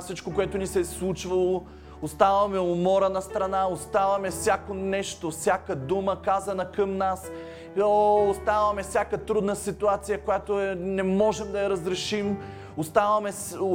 всичко, което ни се е случвало, оставаме умора на страна, оставаме всяко нещо, всяка дума казана към нас, О, оставаме всяка трудна ситуация, която е, не можем да я разрешим, оставаме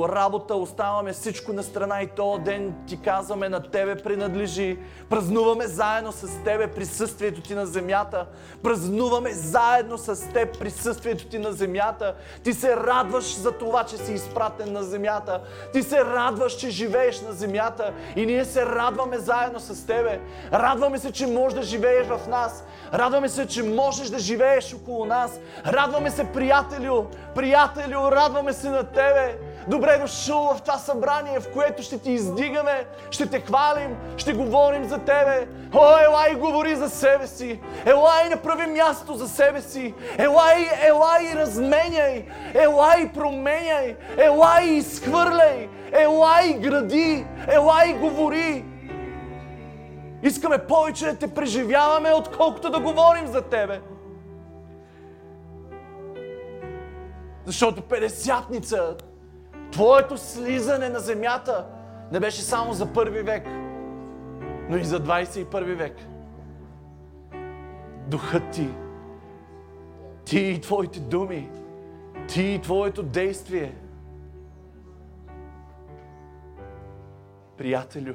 работа, оставаме всичко на страна и този ден ти казваме на Тебе принадлежи. Празнуваме заедно с Тебе присъствието Ти на земята. Празнуваме заедно с Теб присъствието Ти на земята. Ти се радваш за това, че си изпратен на земята. Ти се радваш, че живееш на земята. И ние се радваме заедно с Тебе. Радваме се, че можеш да живееш в нас. Радваме се, че можеш да живееш около нас. Радваме се, приятелю, приятелю, радваме се на Тебе. Добре дошъл в това събрание, в което ще ти издигаме, ще те хвалим, ще говорим за Тебе. О, елай, говори за себе си. Елай, направи място за себе си. Елай, елай, разменяй. Елай, променяй. Елай, изхвърляй. Елай, гради. Елай, говори. Искаме повече да те преживяваме, отколкото да говорим за Тебе. Защото Педесятница, Твоето слизане на земята не беше само за първи век, но и за 21 век. Духът ти, ти и Твоите думи, ти и Твоето действие. Приятелю,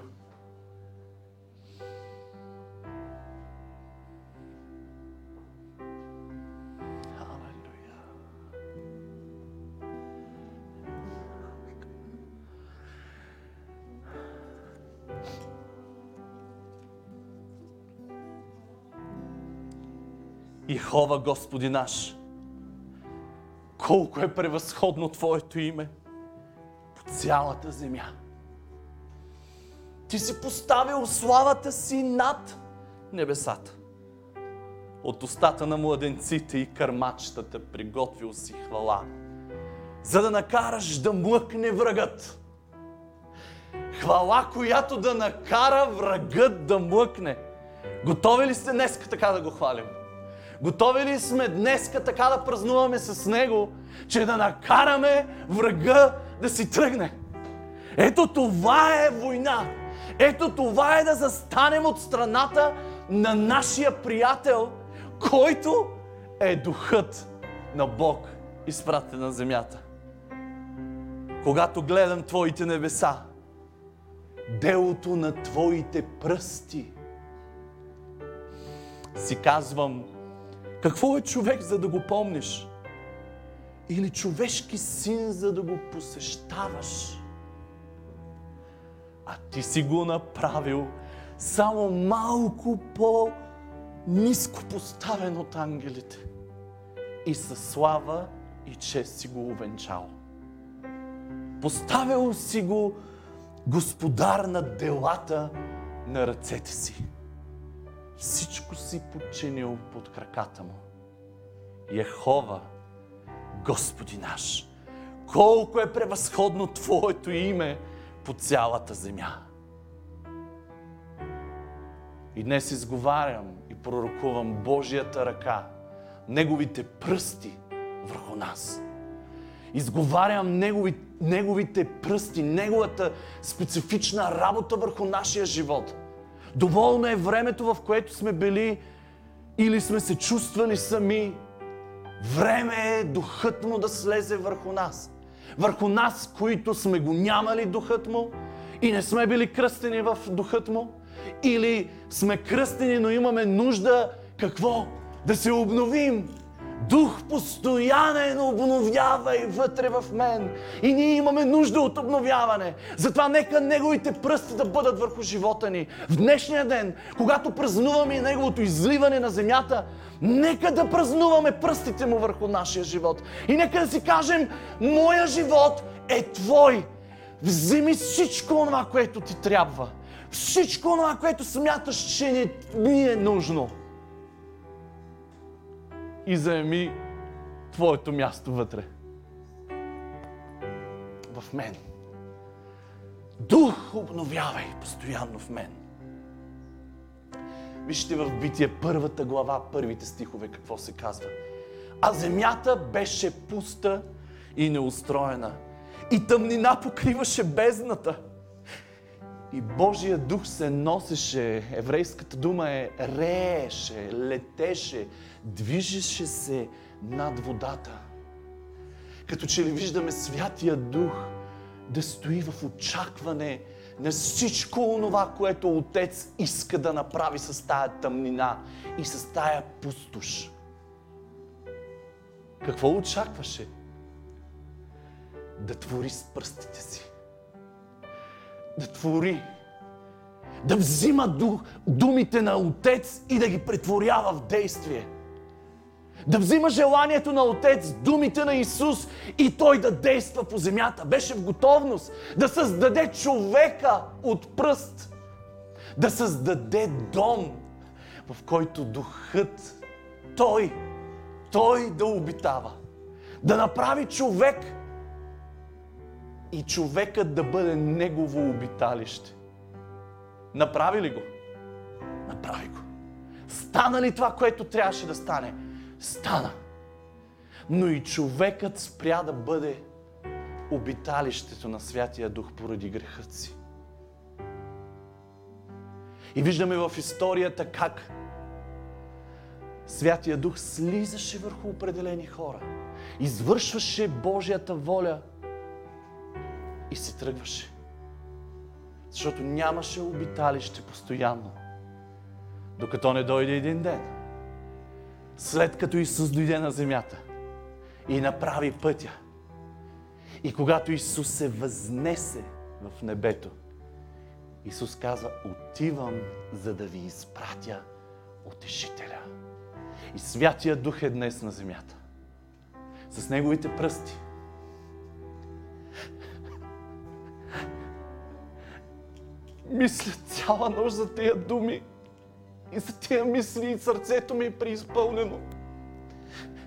Ихова, Господи наш, колко е превъзходно Твоето име по цялата земя. Ти си поставил славата си над небесата. От устата на младенците и кърмачетата приготвил си хвала, за да накараш да млъкне врагът. Хвала, която да накара врагът да млъкне. Готови ли сте днес така да го хвалим? Готови ли сме днеска така да празнуваме с Него, че да накараме врага да си тръгне? Ето това е война. Ето това е да застанем от страната на нашия приятел, който е духът на Бог, изпратен на земята. Когато гледам Твоите небеса, делото на Твоите пръсти, си казвам, какво е човек, за да го помниш? Или човешки син, за да го посещаваш? А ти си го направил само малко по-низко поставен от ангелите. И със слава и чест си го увенчал. Поставил си го господар на делата на ръцете си всичко си подчинил под краката му. Ехова, Господи наш, колко е превъзходно Твоето име по цялата земя. И днес изговарям и пророкувам Божията ръка, Неговите пръсти върху нас. Изговарям негови, Неговите пръсти, Неговата специфична работа върху нашия живот – Доволно е времето, в което сме били или сме се чувствали сами. Време е духът му да слезе върху нас. Върху нас, които сме го нямали духът му и не сме били кръстени в духът му. Или сме кръстени, но имаме нужда какво? Да се обновим, Дух постоянен обновява и вътре в мен. И ние имаме нужда от обновяване. Затова нека Неговите пръсти да бъдат върху живота ни. В днешния ден, когато празнуваме Неговото изливане на земята, нека да празнуваме пръстите Му върху нашия живот. И нека да си кажем, моя живот е Твой. Вземи всичко това, което ти трябва. Всичко това, което смяташ, че не ми е нужно и заеми твоето място вътре. В мен. Дух обновявай постоянно в мен. Вижте в Битие първата глава, първите стихове, какво се казва. А земята беше пуста и неустроена. и тъмнина покриваше бездната. И Божия дух се носеше, еврейската дума е рееше, летеше, движеше се над водата. Като че ли виждаме Святия Дух да стои в очакване на всичко онова, което Отец иска да направи с тая тъмнина и с тая пустош. Какво очакваше? Да твори с пръстите си. Да твори. Да взима думите на Отец и да ги претворява в действие да взима желанието на Отец, думите на Исус и Той да действа по земята. Беше в готовност да създаде човека от пръст, да създаде дом, в който духът, Той, Той да обитава. Да направи човек и човекът да бъде негово обиталище. Направи ли го? Направи го. Стана ли това, което трябваше да стане? Стана. Но и човекът спря да бъде обиталището на Святия Дух поради грехът си. И виждаме в историята как Святия Дух слизаше върху определени хора, извършваше Божията воля и се тръгваше. Защото нямаше обиталище постоянно, докато не дойде един ден – след като Исус дойде на земята и направи пътя. И когато Исус се възнесе в небето, Исус каза, отивам, за да ви изпратя утешителя. И Святия Дух е днес на земята. С Неговите пръсти. Мисля цяла нощ за тия думи. И за тия мисли и сърцето ми е преизпълнено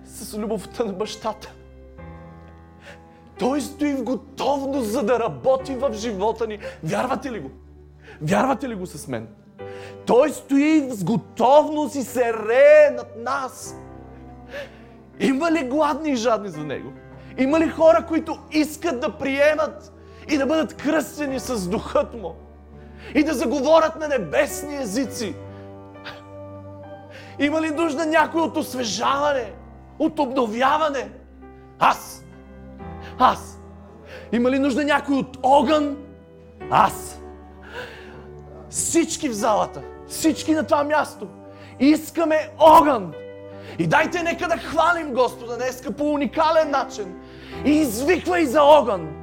с любовта на бащата. Той стои в готовност, за да работи в живота ни. Вярвате ли го? Вярвате ли го с мен? Той стои с готовност и се рее над нас. Има ли гладни и жадни за Него? Има ли хора, които искат да приемат и да бъдат кръстени с духът Му? И да заговорят на небесни езици? Има ли нужда някой от освежаване, от обновяване? Аз. Аз. Има ли нужда някой от огън? Аз. Всички в залата, всички на това място, искаме огън. И дайте нека да хвалим Господа днеска по уникален начин. И извиквай за огън.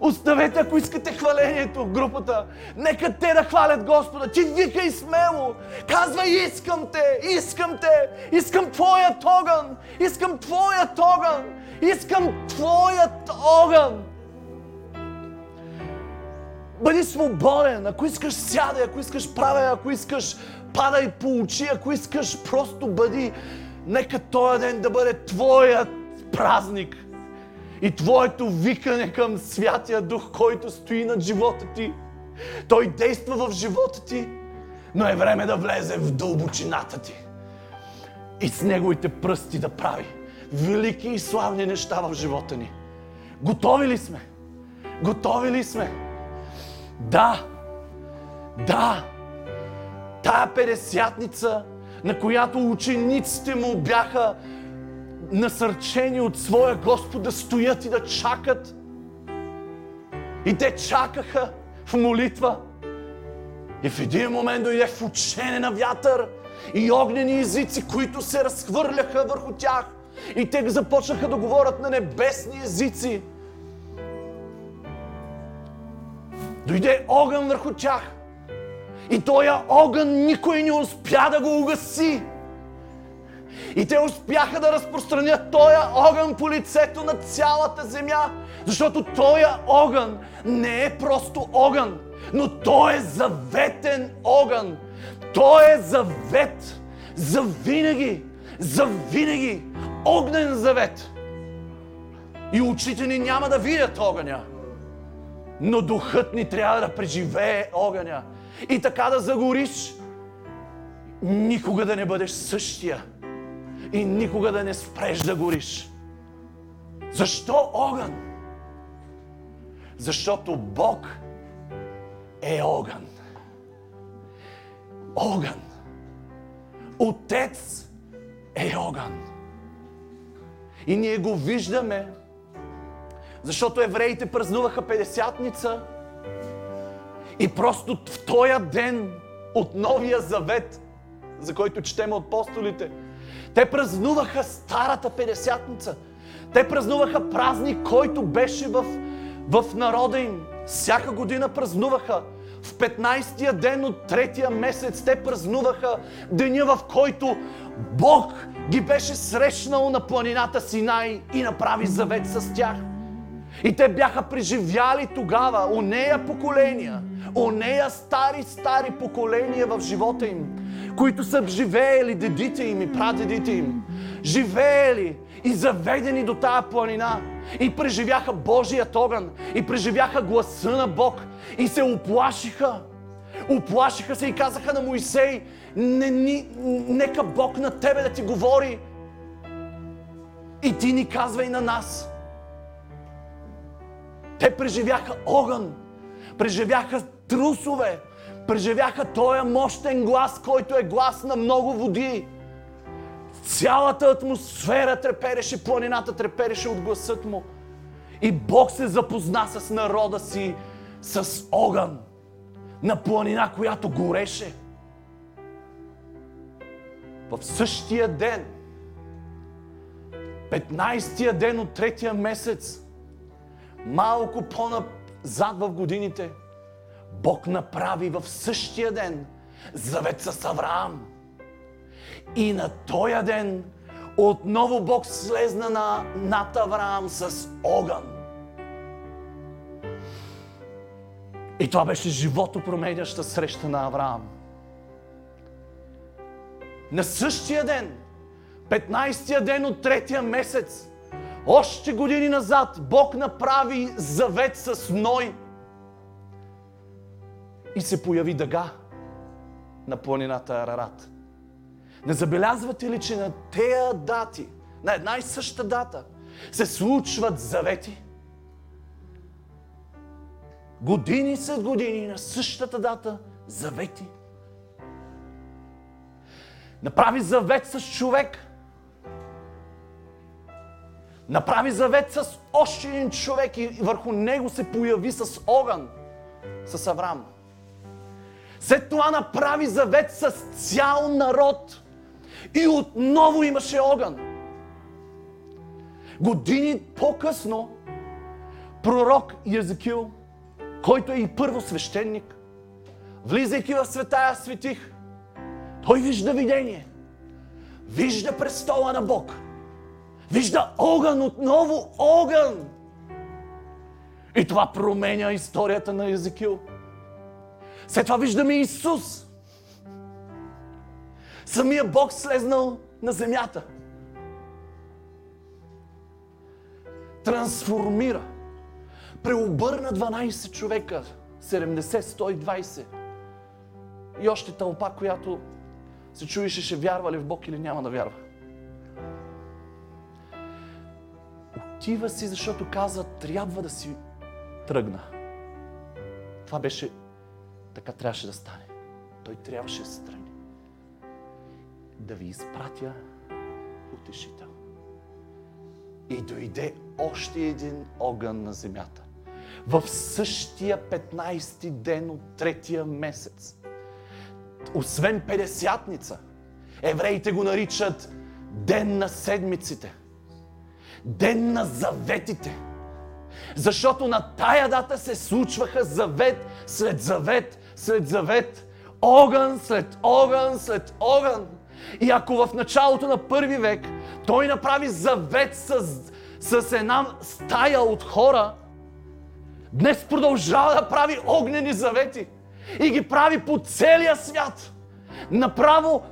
Оставете, ако искате хвалението в групата. Нека те да хвалят Господа. Ти викай смело. Казвай, искам те, искам те, искам Твоят огън, искам Твоят огън, искам Твоят огън. Бъди свободен. Ако искаш, сядай. Ако искаш, правя. Ако искаш, падай по очи. Ако искаш, просто бъди. Нека този ден да бъде Твоят празник и твоето викане към Святия Дух, който стои над живота ти. Той действа в живота ти, но е време да влезе в дълбочината ти и с неговите пръсти да прави велики и славни неща в живота ни. Готови ли сме? Готови ли сме? Да! Да! Тая педесятница, на която учениците му бяха насърчени от своя Господ да стоят и да чакат. И те чакаха в молитва. И в един момент дойде в учене на вятър и огнени езици, които се разхвърляха върху тях. И те започнаха да говорят на небесни езици. Дойде огън върху тях. И този огън никой не успя да го угаси. И те успяха да разпространят този огън по лицето на цялата земя. Защото този огън не е просто огън, но той е заветен огън. Той е завет за винаги, за винаги. Огнен завет. И очите ни няма да видят огъня. Но духът ни трябва да преживее огъня. И така да загориш. Никога да не бъдеш същия и никога да не спреш да гориш. Защо огън? Защото Бог е огън. Огън. Отец е огън. И ние го виждаме, защото евреите празнуваха Педесятница и просто в този ден от Новия Завет, за който четем от апостолите, те празнуваха Старата Педесятница. Те празнуваха празник, който беше в, в народа им. Всяка година празнуваха. В 15-я ден от третия месец те празнуваха деня, в който Бог ги беше срещнал на планината Синай и направи завет с тях. И те бяха преживяли тогава, онея поколения, онея стари, стари поколения в живота им, които са живеели дедите им и прадедите им, живеели и заведени до тая планина и преживяха Божият огън и преживяха гласа на Бог и се оплашиха. Оплашиха се и казаха на Моисей, не, ни, нека Бог на тебе да ти говори. И ти ни казвай на нас. Те преживяха огън, преживяха трусове, преживяха този мощен глас, който е глас на много води. Цялата атмосфера трепереше, планината трепереше от гласът му. И Бог се запозна с народа си с огън на планина, която гореше. В същия ден, 15-я ден от третия месец, малко по-назад в годините, Бог направи в същия ден завет с Авраам. И на този ден отново Бог слезна на, над Авраам с огън. И това беше живото променяща среща на Авраам. На същия ден, 15-я ден от третия месец, още години назад, Бог направи завет с Ной и се появи дъга на планината Арарат. Не забелязвате ли, че на тези дати, на една и съща дата, се случват завети? Години след години на същата дата завети. Направи завет с човек. Направи завет с още един човек и върху него се появи с огън, с Авраам. След това направи завет с цял народ. И отново имаше огън. Години по-късно пророк Езекил, който е и първо свещеник, влизайки в светая светих, той вижда видение. Вижда престола на Бог. Вижда огън, отново огън. И това променя историята на Езекил. След това виждаме Исус. Самия Бог слезнал на земята. Трансформира. Преобърна 12 човека. 70, 120. И още тълпа, която се чуеше, ще вярва ли в Бог или няма да вярва. Отива си, защото каза, трябва да си тръгна. Това беше, така трябваше да стане. Той трябваше да се тръгне да ви изпратя утешител. И дойде още един огън на земята. В същия 15-ти ден от третия месец. Освен Педесятница, евреите го наричат Ден на седмиците. Ден на заветите. Защото на тая дата се случваха завет след завет след завет. Огън след огън след огън. И ако в началото на първи век той направи завет с, с една стая от хора, днес продължава да прави огнени завети и ги прави по целия свят. Направо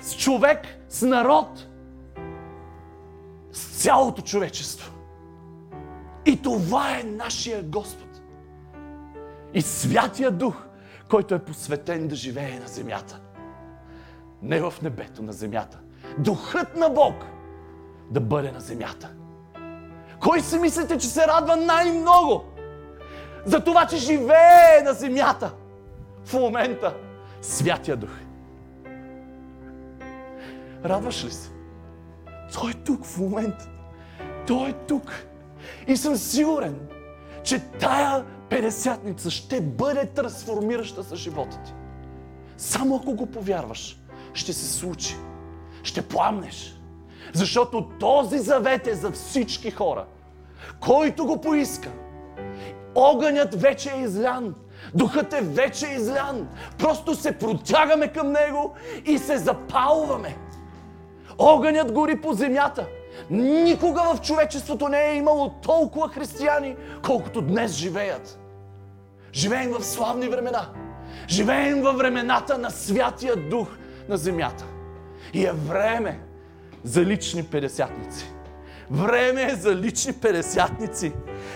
с човек, с народ, с цялото човечество. И това е нашия Господ. И Святия Дух, който е посветен да живее на земята не в небето, на земята. Духът на Бог да бъде на земята. Кой си мислите, че се радва най-много? за това, че живее на земята в момента Святия Дух. Радваш ли се? Той е тук в момента. Той е тук. И съм сигурен, че тая Педесятница ще бъде трансформираща за живота ти. Само ако го повярваш, ще се случи. Ще пламнеш. Защото този завет е за всички хора. Който го поиска. Огънят вече е излян. Духът е вече излян. Просто се протягаме към него и се запалваме. Огънят гори по земята. Никога в човечеството не е имало толкова християни, колкото днес живеят. Живеем в славни времена. Живеем във времената на Святия Дух на земята. И е време за лични педесятници. Време е за лични педесятници.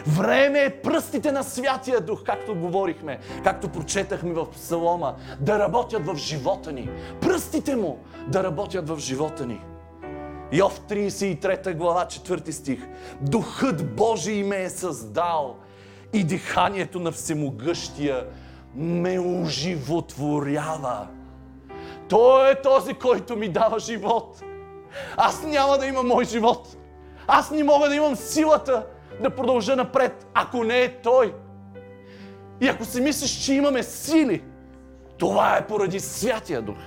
Време е пръстите на Святия Дух, както говорихме, както прочетахме в Псалома, да работят в живота ни. Пръстите му да работят в живота ни. Йов 33 глава, 4 стих. Духът Божий ме е създал и диханието на всемогъщия ме оживотворява. Той е този, който ми дава живот. Аз няма да имам мой живот. Аз не мога да имам силата да продължа напред, ако не е Той. И ако си мислиш, че имаме сили, това е поради Святия Дух.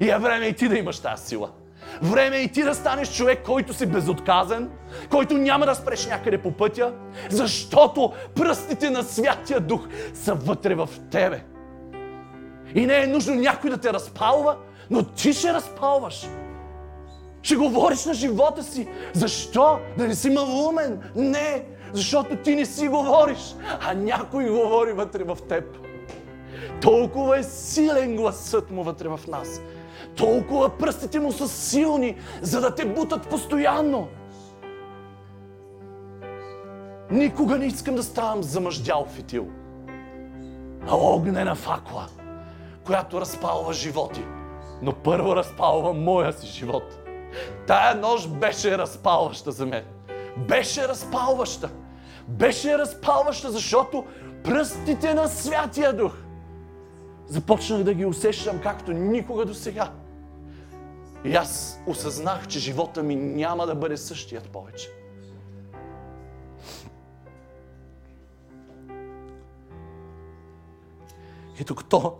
И е време и ти да имаш тази сила. Време е и ти да станеш човек, който си безотказен, който няма да спреш някъде по пътя, защото пръстите на Святия Дух са вътре в тебе. И не е нужно някой да те разпалва, но ти ще разпалваш. Ще говориш на живота си. Защо? Да не си малумен? Не, защото ти не си говориш, а някой говори вътре в теб. Толкова е силен гласът му вътре в нас. Толкова пръстите му са силни, за да те бутат постоянно. Никога не искам да ставам замъждял фитил, а огнена факла, която разпалва животи. Но първо разпалва моя си живот. Тая нощ беше разпалваща за мен. Беше разпалваща. Беше разпалваща, защото пръстите на Святия Дух започнах да ги усещам както никога до сега. И аз осъзнах, че живота ми няма да бъде същият повече. И докато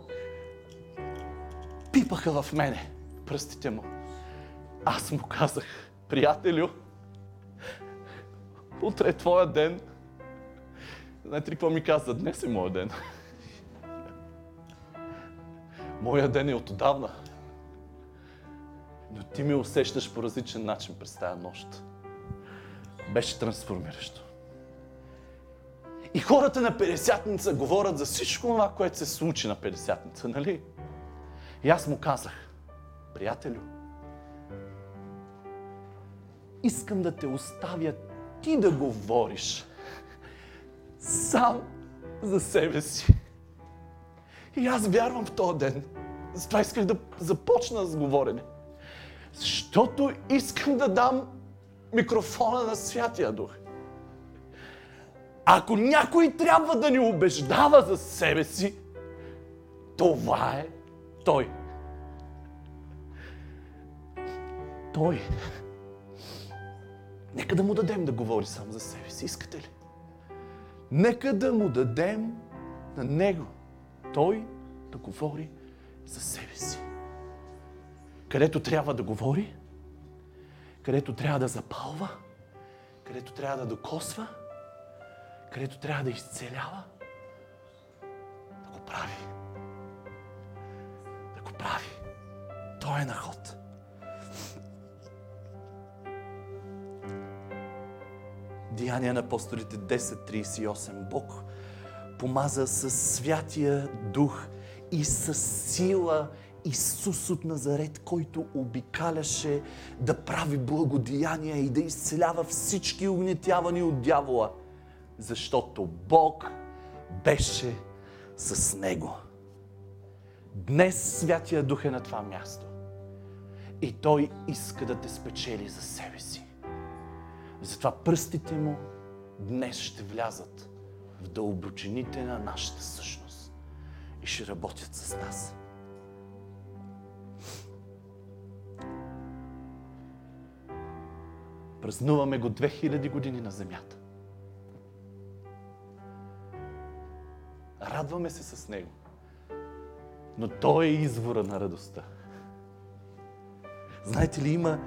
пипаха в мене пръстите му, аз му казах, приятелю, утре е твоя ден. Знаете ли какво ми каза? Днес е моя ден. Моя ден е отдавна. Но ти ме усещаш по различен начин през тази нощ. Беше трансформиращо. И хората на Педесятница говорят за всичко това, което се случи на Педесятница, нали? И аз му казах, приятелю, искам да те оставя ти да говориш сам за себе си. И аз вярвам в този ден. Затова исках да започна с говорене. Защото искам да дам микрофона на Святия Дух. Ако някой трябва да ни убеждава за себе си, това е Той. Той. Нека да му дадем да говори сам за себе си. Искате ли? Нека да му дадем на Него. Той да говори за себе си където трябва да говори, където трябва да запалва, където трябва да докосва, където трябва да изцелява, да го прави. Да го прави. Той е на ход. Деяния на апостолите 10.38. Бог помаза със Святия Дух и със сила Исус от Назарет, който обикаляше да прави благодеяния и да изцелява всички угнетявани от дявола, защото Бог беше с него. Днес Святия Дух е на това място. И Той иска да те спечели за себе си. Затова пръстите му днес ще влязат в дълбочините на нашата същност и ще работят с нас. Празнуваме го 2000 години на земята. Радваме се с него. Но той е извора на радостта. Знаете ли, има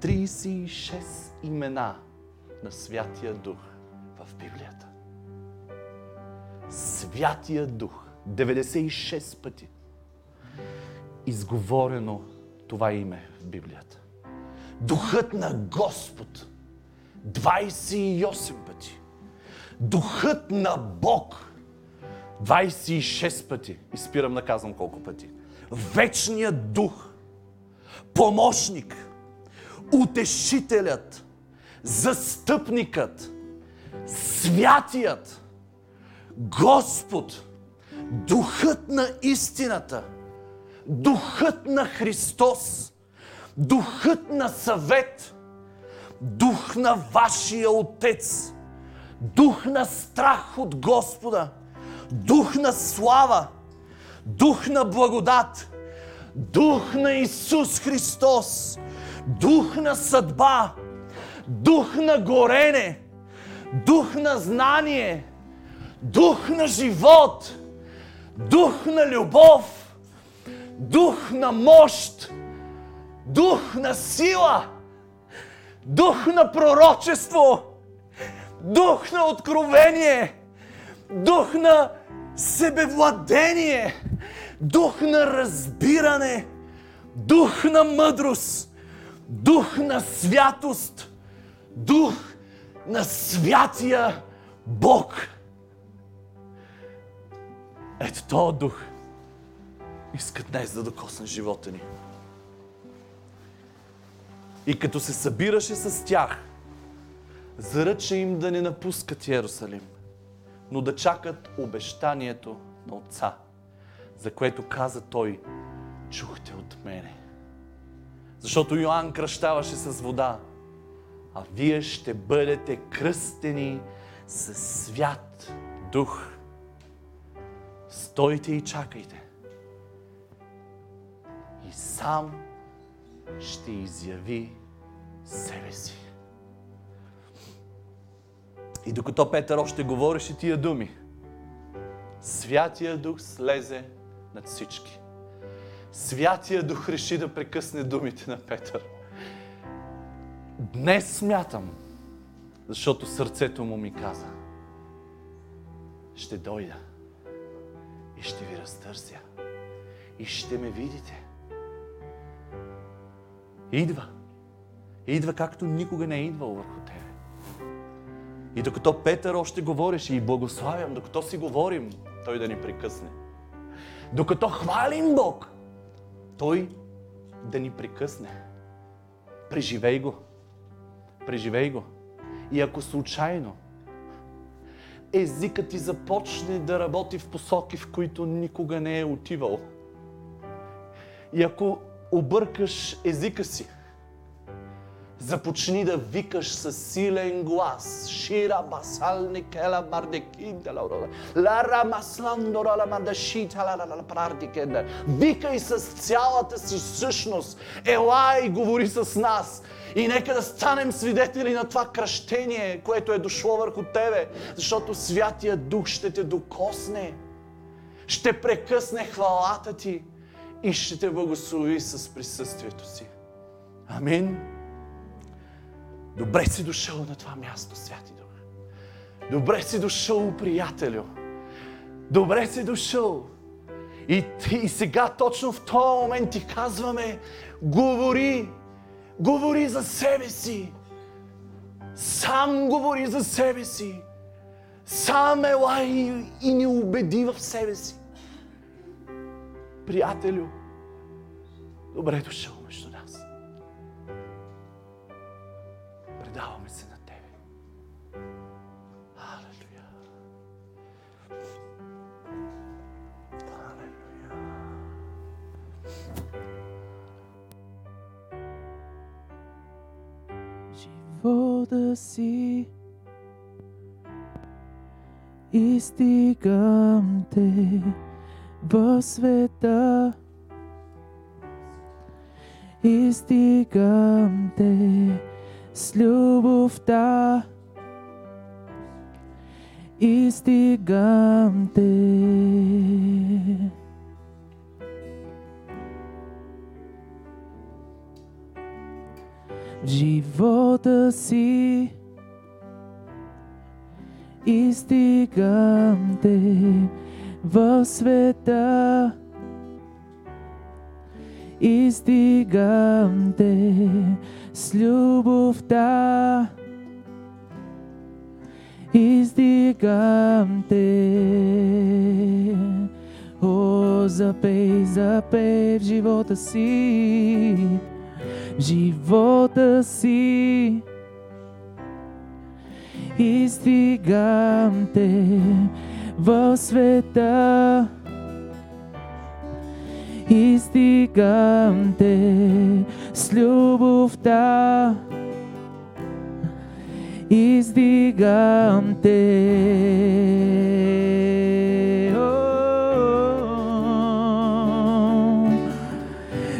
36 имена на Святия Дух в Библията. Святия Дух. 96 пъти. Изговорено това име в Библията. Духът на Господ. 28 пъти. Духът на Бог. 26 пъти. И спирам да казвам колко пъти. Вечният дух. Помощник. Утешителят. Застъпникът. Святият. Господ. Духът на истината. Духът на Христос духът на съвет, дух на вашия Отец, дух на страх от Господа, дух на слава, дух на благодат, дух на Исус Христос, дух на съдба, дух на горене, дух на знание, дух на живот, дух на любов, дух на мощ, дух на сила, дух на пророчество, дух на откровение, дух на себевладение, дух на разбиране, дух на мъдрост, дух на святост, дух на святия Бог. Ето този дух иска днес да докосне живота ни. И като се събираше с тях, заръча им да не напускат Иерусалим, но да чакат обещанието на Отца, за което каза той, чухте от мене. Защото Йоанн кръщаваше с вода, а вие ще бъдете кръстени с свят дух. Стойте и чакайте. И сам ще изяви себе си. И докато Петър още говореше тия думи, Святия Дух слезе над всички. Святия Дух реши да прекъсне думите на Петър. Днес смятам, защото сърцето му ми каза, ще дойда и ще ви разтърся и ще ме видите. Идва. Идва както никога не е идвал върху тебе. И докато Петър още говореше и благославям, докато си говорим, той да ни прекъсне. Докато хвалим Бог, той да ни прекъсне. Преживей го. Преживей го. И ако случайно езикът ти започне да работи в посоки, в които никога не е отивал, и ако объркаш езика си. Започни да викаш със силен глас. Шира басални кела мардекинта лара масландора ла мардашита ла ла прардикенда. Викай с цялата си същност. Елай, говори с нас. И нека да станем свидетели на това кръщение, което е дошло върху тебе, защото Святия Дух ще те докосне, ще прекъсне хвалата ти и ще те благослови с присъствието си. Амин. Добре си дошъл на това място, Святи Дух. Добре си дошъл, приятелю. Добре си дошъл. И, и сега точно в този момент ти казваме, говори, говори за себе си. Сам говори за себе си. Сам ела и, и ни убеди в себе си приятелю, добре дошъл Предаваме се на Тебе. Алелуя. Алелуя. Живота си Истигам те в света. Истигам те с любовта. Истигам те. В живота си Истигам те в света. Истигам те с любовта. Издигам те. О, запей, запей в живота си, в живота си. Издигам те в света. Издигам те с любовта. Издигам те.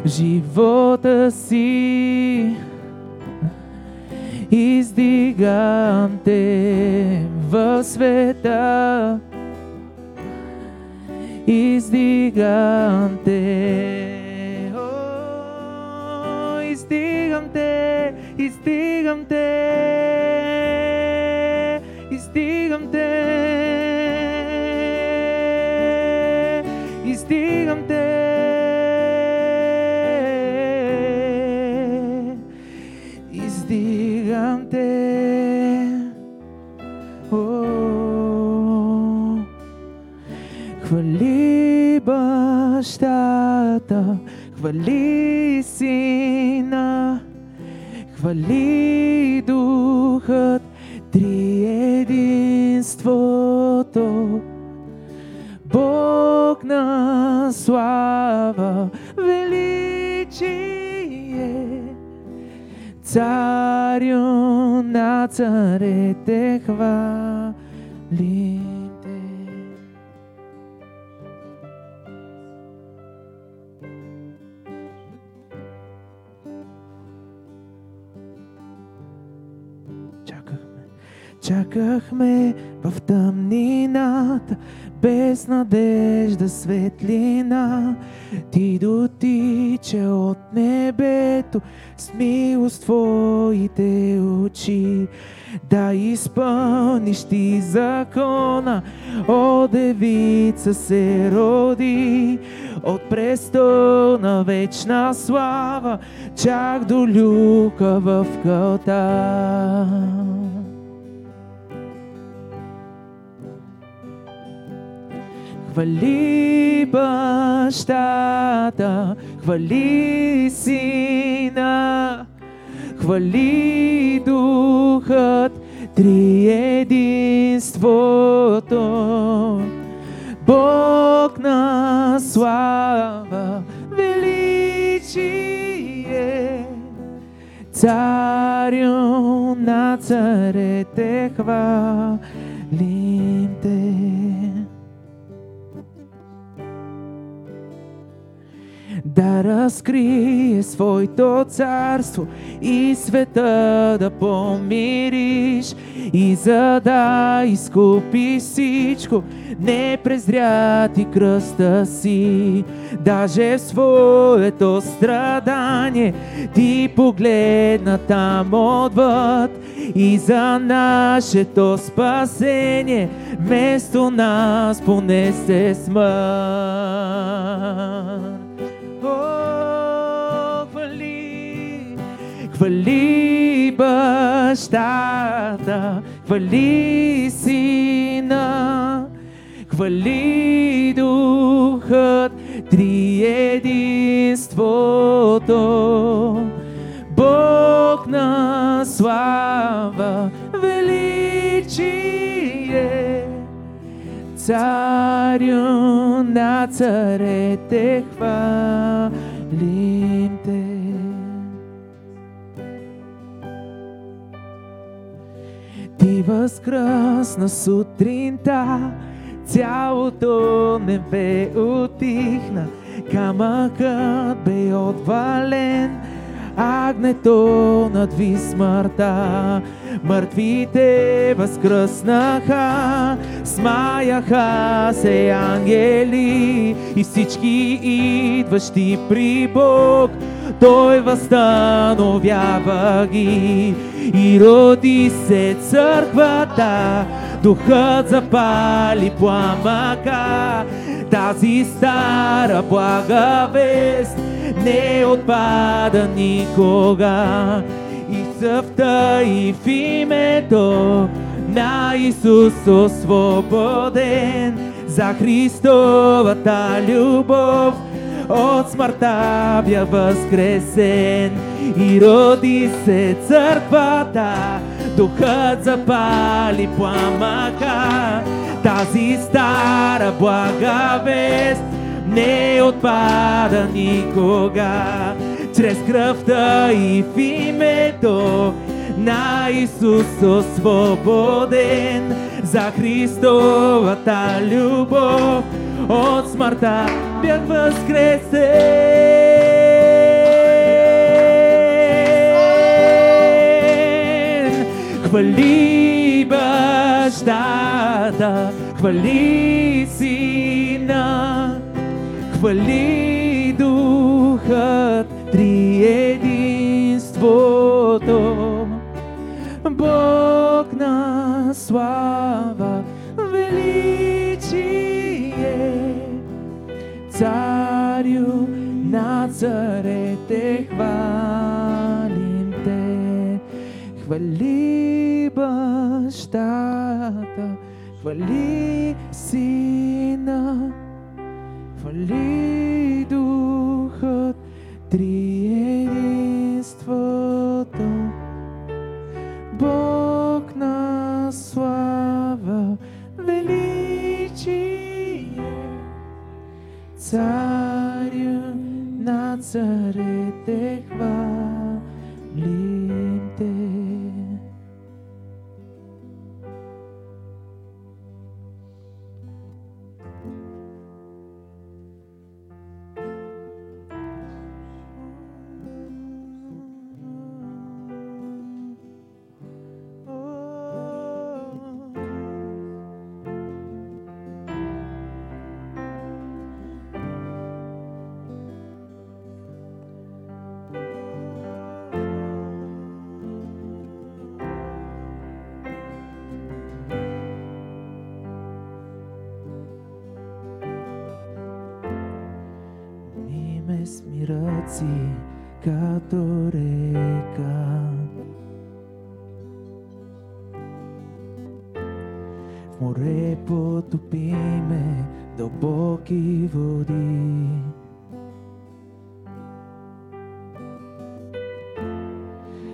Живота си издигам те в света. Издигам те. О, издигам те, издигам те, Хвали бащата, хвали сина, хвали духът, триединството. Бог на слава, величие, царю на царете хвалим чакахме в тъмнината, без надежда светлина. Ти дотича от небето с милост твоите очи. Да изпълниш ти закона, о девица се роди от престол на вечна слава, чак до люка в кълта. Хвали бащата, хвали сина, хвали духът, триединството. Бог на слава, величие, царю на царете хвалим те. Да разкрие своето царство и света да помириш и за да изкупи всичко, не презря ти кръста си. Даже в своето страдание ти погледна там отвъд и за нашето спасение вместо нас понесе смърт. Хвали бащата, хвали сина, хвали духът, триединството. Бог на слава, величие, царю на царете хвалим възкръсна сутринта, цялото небе утихна, камъкът бе отвален, агнето надви смъртта. Мъртвите възкръснаха, смаяха се ангели и всички идващи при Бог. Той възстановява ги и роди се църквата. Духът запали пламъка, тази стара блага вест не отпада никога. И в цъфта и в името на Исус освободен за Христовата любов от смъртта бях възкресен и роди се църквата. Духът запали пламъка, тази стара блага вест не отпада никога. Чрез кръвта и в името на Исус освободен за Христовата любов от смъртта бях възкресен. Хвали бащата, хвали сина, хвали духът триединството. Бог на слава, величие, царю на царете хвалим те. Хвали бащата, хвали сина, хвали духът триединството. Царю на царете като река. В море потопи ме дълбоки води.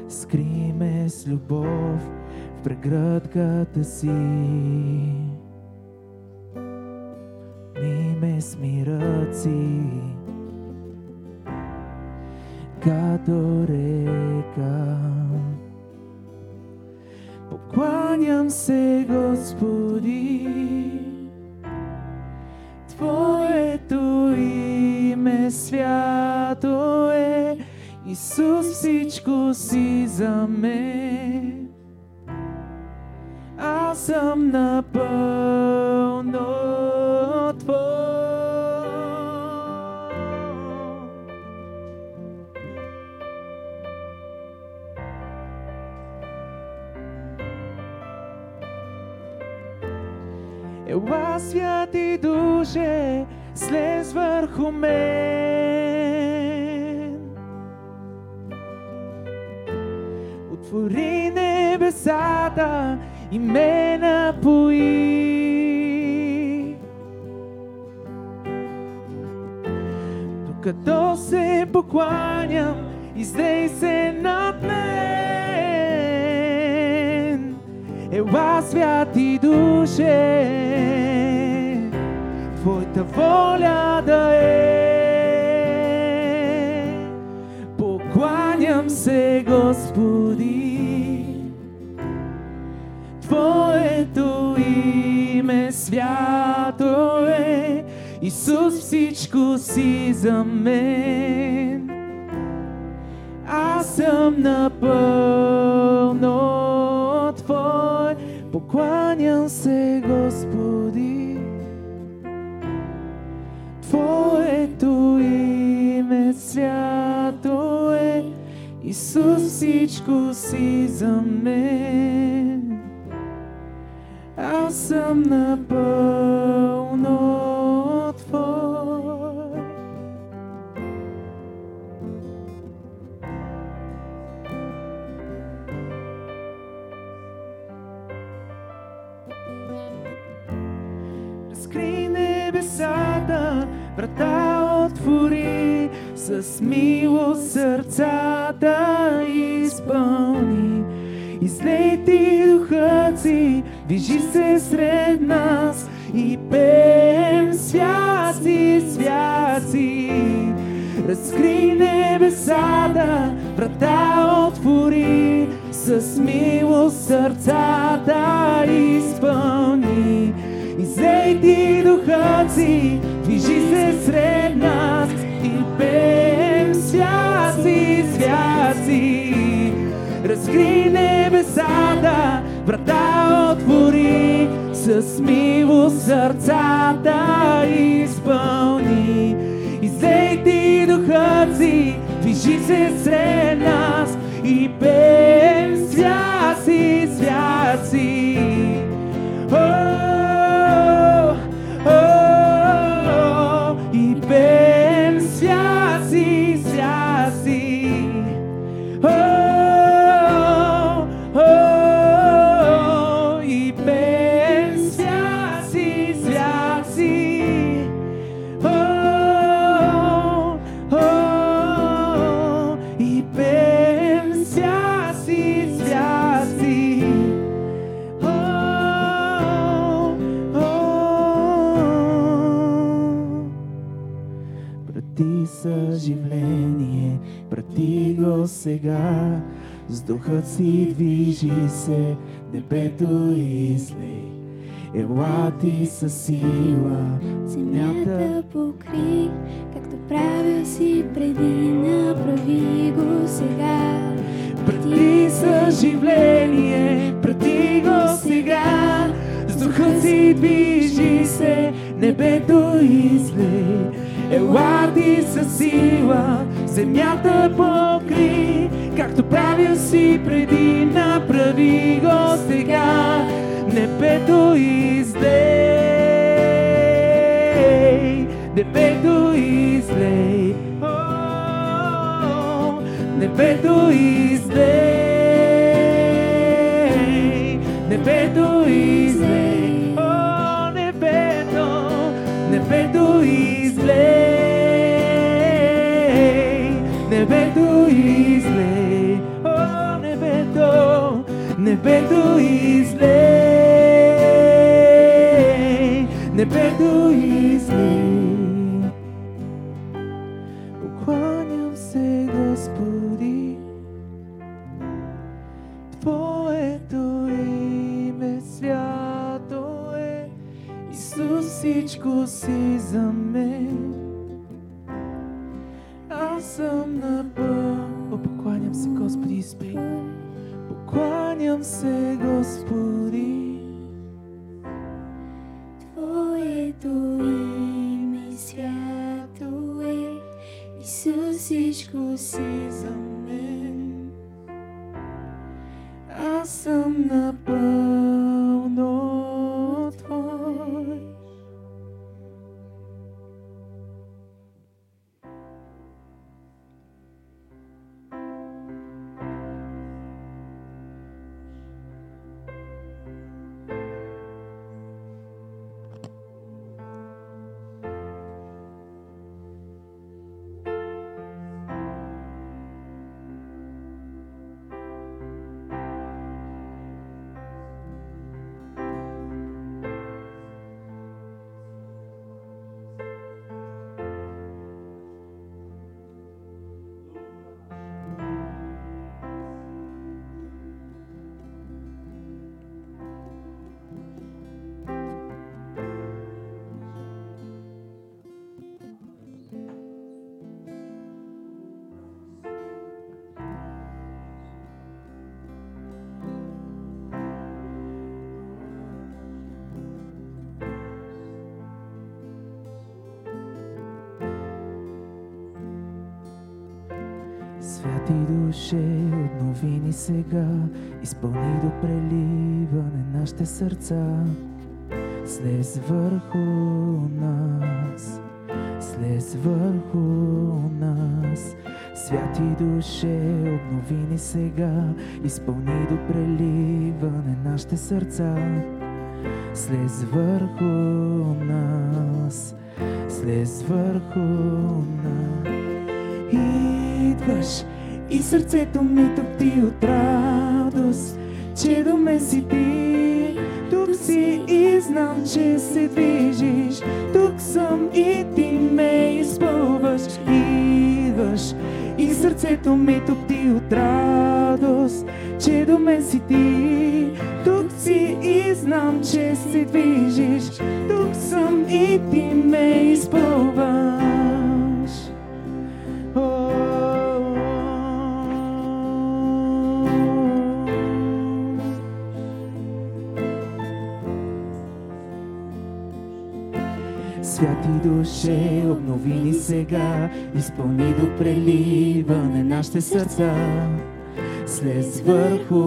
Скри ме с любов в прегръдката си. Напълно Твой, покланям се, Господи. Твоето име свято е, Исус всичко си за мен. Аз съм напълно с милост сърцата изпълни. Излей ти духът си, движи се сред нас и пеем свят си, свят си. Разкри небесата, врата отвори, с милост сърцата изпълни. Излей ти духът си, движи се сред нас и пеем свят си, свят си. Разкри небесата, врата отвори, с милост сърцата изпълни. Излей ти духът си, движи се сред нас и пеем свят си, сега, с духът си движи се, небето излей. Ела ти със сила, Земята покри, както правил си преди, направи го сега. Прати съживление, прати го сега, с духът си движи се, небето излей. Ела ти със сила, земята покри, както правил си преди, направи го сега. Небето излей, небето излей. О, Небето излей, небето излей, небето излей. Ни сега, изпълни до преливане нашите сърца. Слез върху нас, слез върху нас. Святи душе, обнови ни сега, изпълни до преливане нашите сърца. Слез върху нас, слез върху нас. Идваш и сърцето ми топти от радост, че до мен си ти. Тук си и знам, че се движиш. Тук съм и ти ме изпълваш. Идваш и сърцето ми топти от радост, че до мен си ти. Тук си и знам, че се движиш. Тук съм и ти ме изпълваш. Душе, обнови ни сега, изпълни до преливане нашите сърца. Слез върху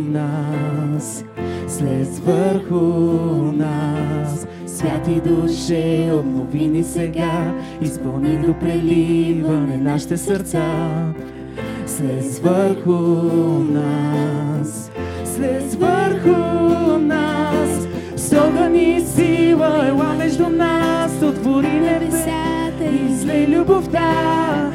нас, слез върху нас. Святи душе, обнови ни сега, изпълни до преливане нашите сърца. Слез върху нас, слез върху нас. С огън и сила ела между нас, отвори небесата и излей любовта.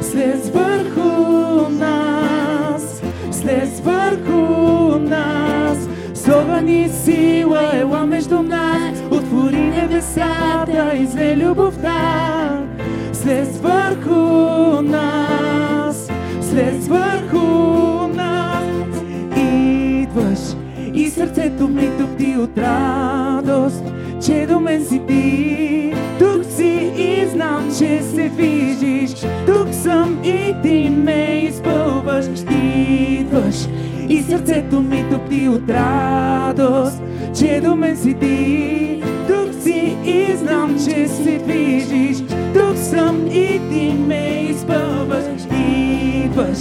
Слез върху нас, слез върху нас. С огън и сила ела между нас, отвори небесата и излей любовта. Слез върху нас, слез върху нас. И сърцето ми топти от радост, че до мен си ти. Тук си и знам, че се движиш. Тук съм и ти ме изпълваш. Идваш и сърцето ми топти от радост, че до мен си ти. Тук си и знам, че се движиш. Тук съм и ти ме изпълваш. Идваш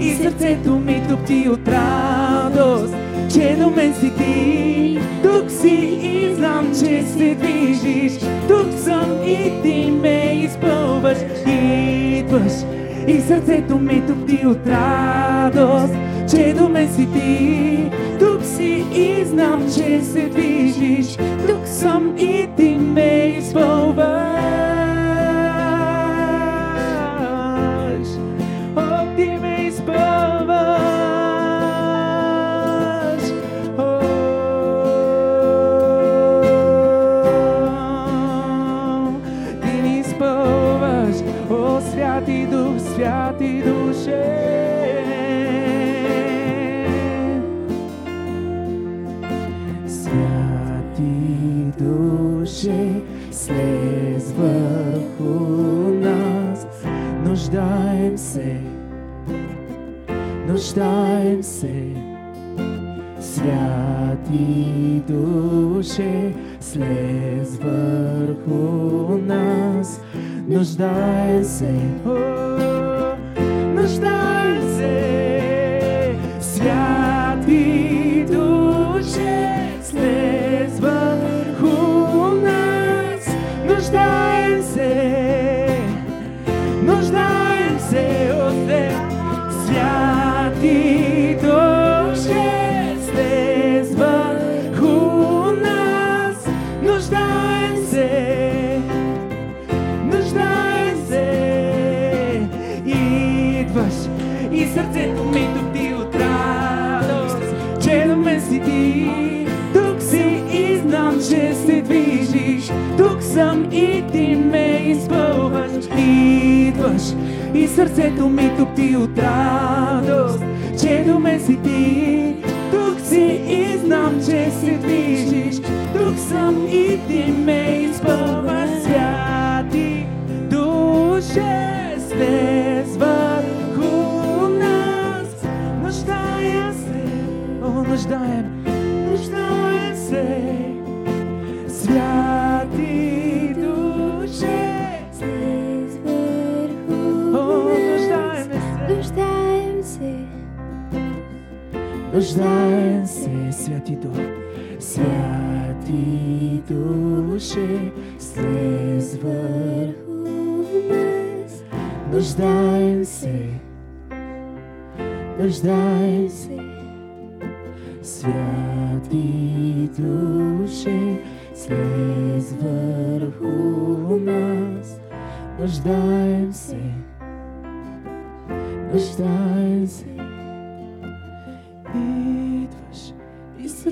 и сърцето ми топти от радост, че до мен си ти. Тук си и знам, че се движиш. Тук съм и ти ме изпълваш. Идваш и сърцето ми топти от радост, че до мен си ти. Тук си и знам, че се движиш. Тук съм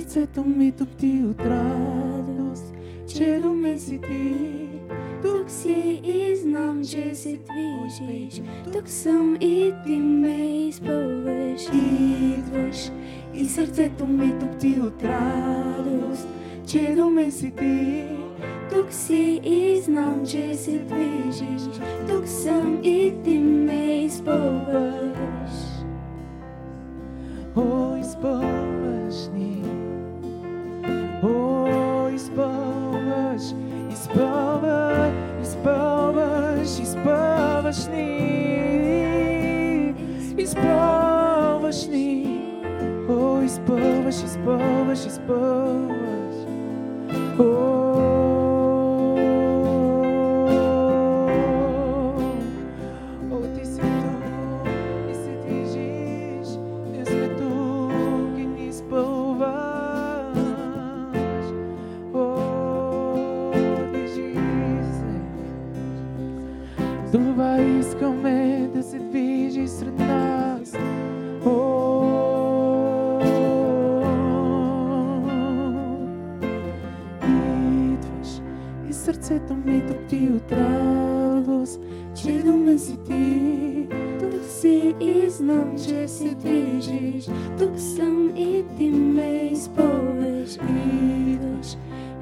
сърцето ми топти от радост, че до мен си ти. Тук си и знам, че се движиш. Тук съм и ти ме изпълваш. Идваш и сърцето ми топти от радост, че до мен си ти. Тук си и знам, че се движиш. Тук съм и ти ме изпълваш. О, изпълваш изпълваш ни. Изпълваш ни. О, изпълваш, изпълваш, изпълваш. О, топти от радост, че мен си ти. Тук си и знам, че се движиш. Тук съм и ти ме изпълваш. Идваш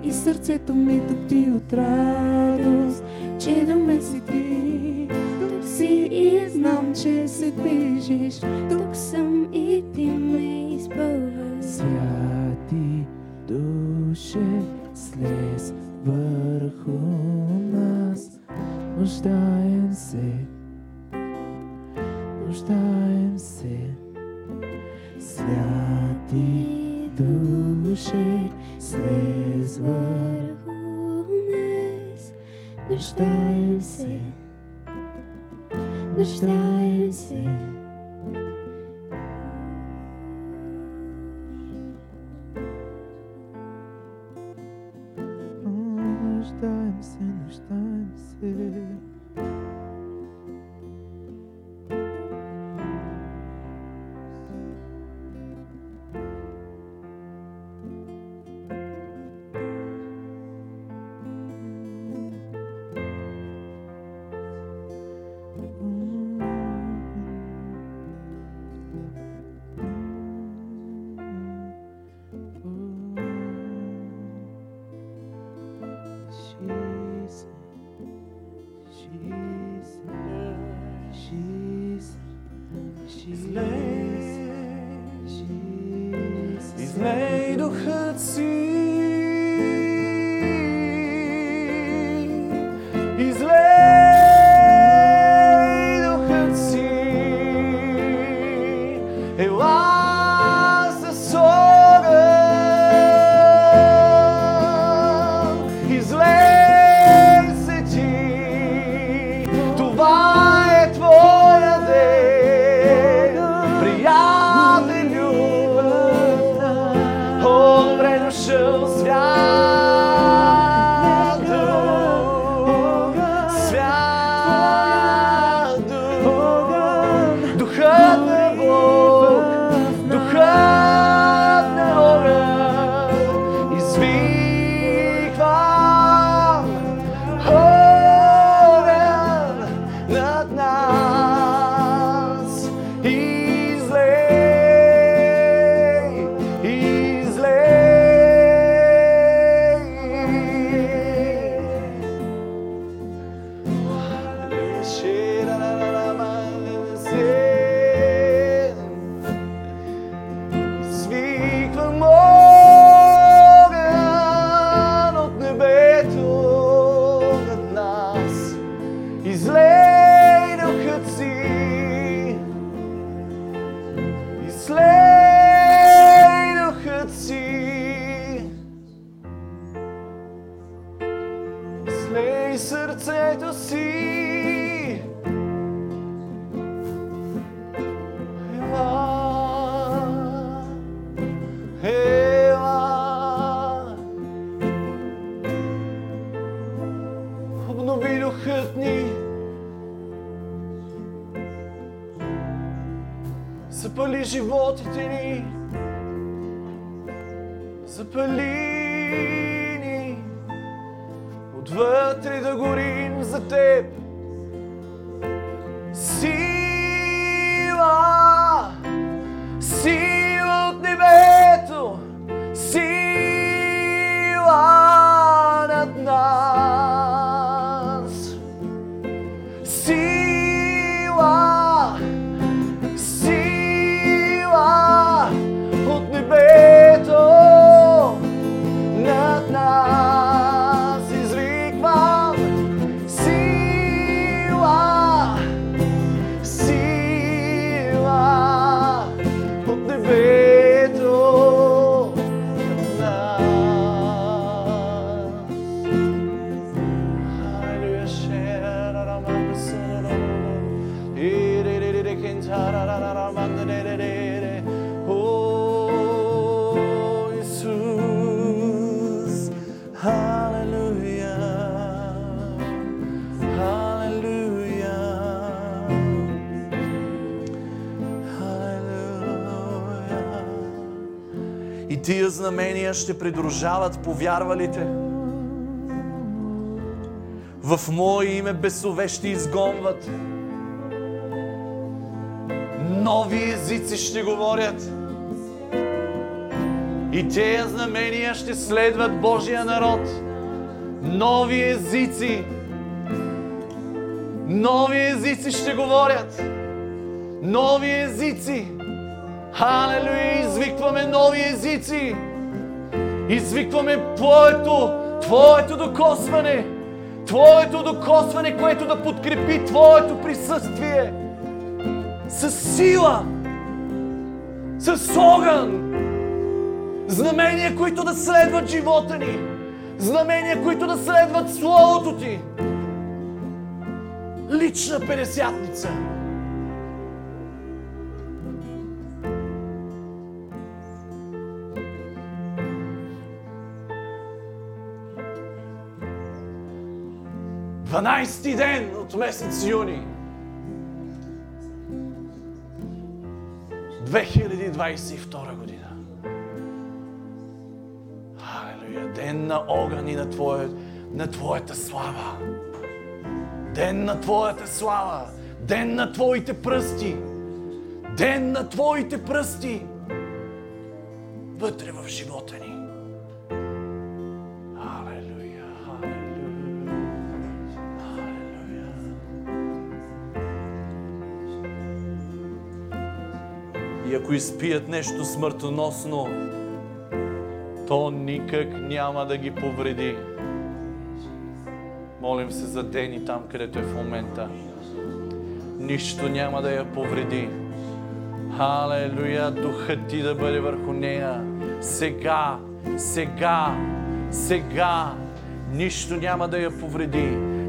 и сърцето ми топти от радост, че мен си ти. Тук си и знам, че се движиш. Тук съм и ти ме изпълваш. Святи душе, слез върху нас, нуждаем се, нуждаем се. Святи душе, слез върху нас. нуждаем се, нуждаем се. Mm-hmm. Знамения ще придружават повярвалите. В Мое име бесове ще изгонват. Нови езици ще говорят. И тези знамения ще следват Божия народ. Нови езици. Нови езици ще говорят. Нови езици. Халелуя! Извикваме нови езици. Извикваме Твоето, Твоето докосване, Твоето докосване, което да подкрепи Твоето присъствие с сила, с огън, знамения, които да следват живота ни, знамения, които да следват Словото Ти. Лична петдесятница. 12-ти ден от месец юни 2022 година. Халелуя! Ден на огън и на, твое, на Твоята слава. Ден на Твоята слава. Ден на Твоите пръсти. Ден на Твоите пръсти. Вътре в живота ни. Ако изпият нещо смъртоносно, то никак няма да ги повреди. Молим се за Дени там, където е в момента. Нищо няма да я повреди. Халелуя, духът ти да бъде върху нея. Сега, сега, сега. Нищо няма да я повреди.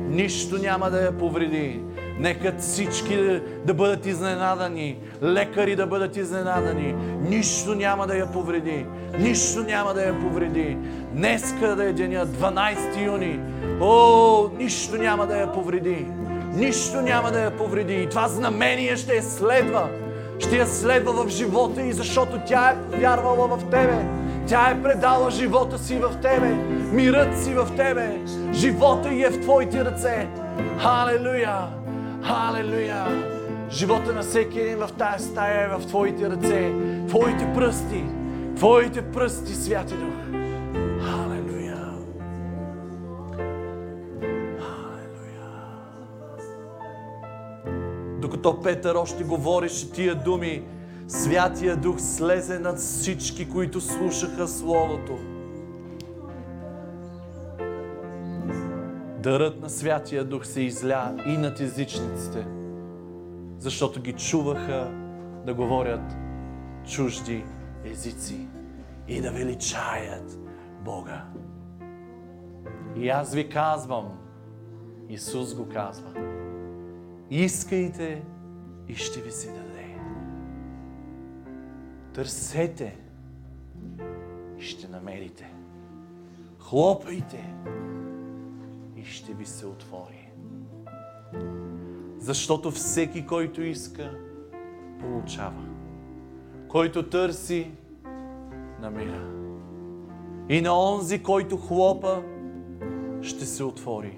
Нищо няма да я повреди. Нека всички да, да бъдат изненадани, лекари да бъдат изненадани. Нищо няма да я повреди. Нищо няма да я повреди. Днеска да е деня, 12 юни. О, нищо няма да я повреди. Нищо няма да я повреди. И това знамение ще я следва. Ще я следва в живота и защото тя е вярвала в Тебе. Тя е предала живота си в Тебе. Мирът си в Тебе. Живота й е в Твоите ръце. Халелуя! Халелуя! Живота на всеки един в тая стая е в Твоите ръце. Твоите пръсти. Твоите пръсти, Святи Дух. Халелуя! Халелуя! Докато Петър още говореше тия думи, Святия Дух слезе над всички, които слушаха Словото. Дарът на Святия Дух се изля и над езичниците, защото ги чуваха да говорят чужди езици и да величаят Бога. И аз ви казвам, Исус го казва. Искайте и ще ви се даде. Търсете и ще намерите. Хлопайте ще ви се отвори. Защото всеки, който иска, получава. Който търси, намира. И на онзи, който хлопа, ще се отвори.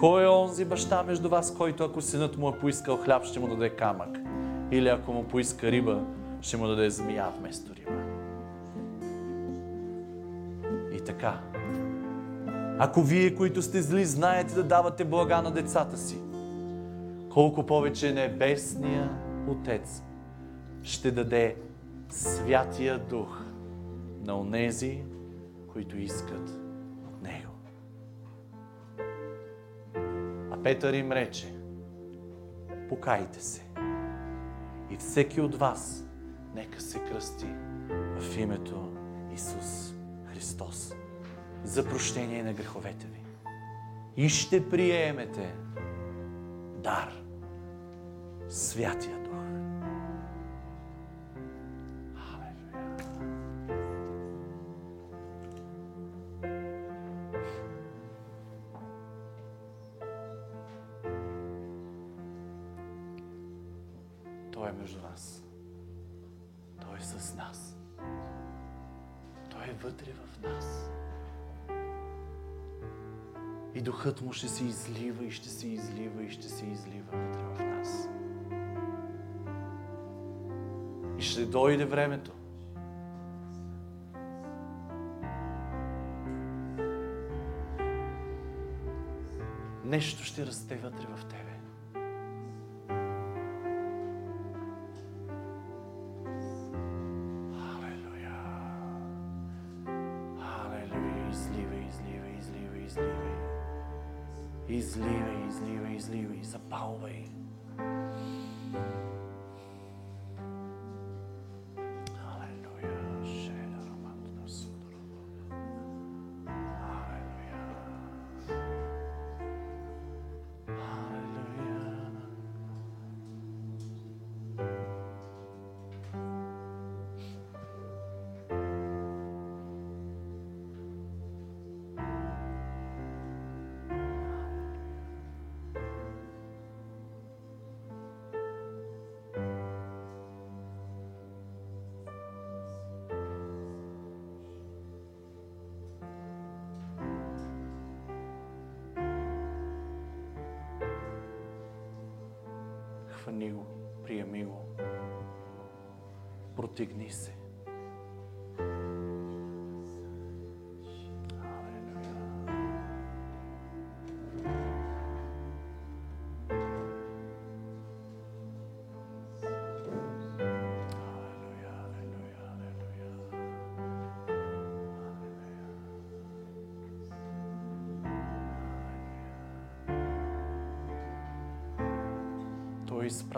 Кой е онзи баща между вас, който ако синът му е поискал хляб, ще му даде камък? Или ако му поиска риба, ще му даде змия вместо риба? И така, ако вие, които сте зли, знаете да давате блага на децата си, колко повече Небесния Отец ще даде Святия Дух на онези, които искат от Него. А Петър им рече, покайте се и всеки от вас нека се кръсти в името Исус Христос за прощение на греховете ви. И ще приемете дар Святия ще се излива и ще се излива и ще се излива вътре в нас. И ще дойде времето. Нещо ще расте вътре в тебе.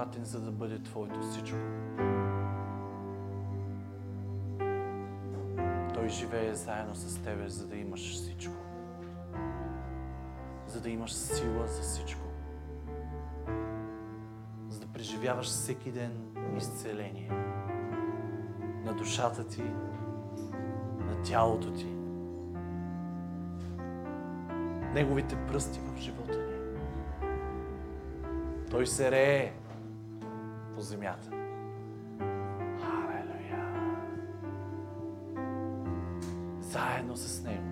Изпратен, за да бъде Твоето всичко. Той живее заедно с Тебе, за да имаш всичко. За да имаш сила за всичко. За да преживяваш всеки ден изцеление на душата ти, на тялото ти. Неговите пръсти в живота ни. Той се рее по земята. Халелуя! Заедно с Него.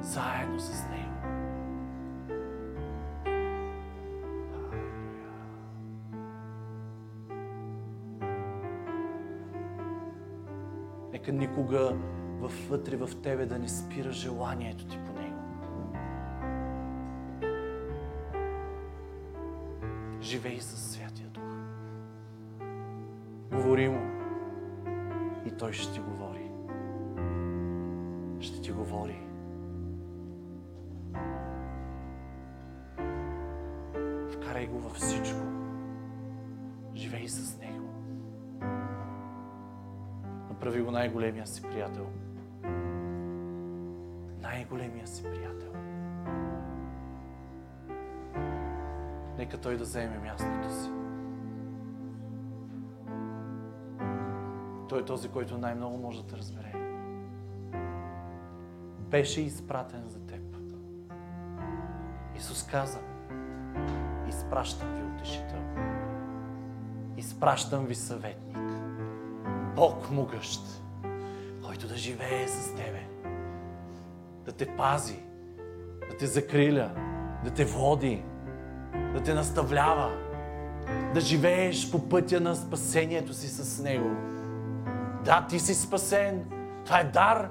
Заедно с Него. Нека никога вътре в тебе да не спира желанието ти по Него. Живей Дух. Говори и Той ще ти говори. Ще ти говори. Вкарай го във всичко. Живей с Него. Направи го най-големия си приятел. Най-големия си приятел. Нека Той да вземе мястото си. Той е този, който най-много може да те разбере. Беше изпратен за теб. Исус каза, изпращам ви утешител. Изпращам ви съветник. Бог могъщ, който да живее с тебе. Да те пази, да те закриля, да те води, да те наставлява, да живееш по пътя на спасението си с Него. Да, ти си спасен. Това е дар.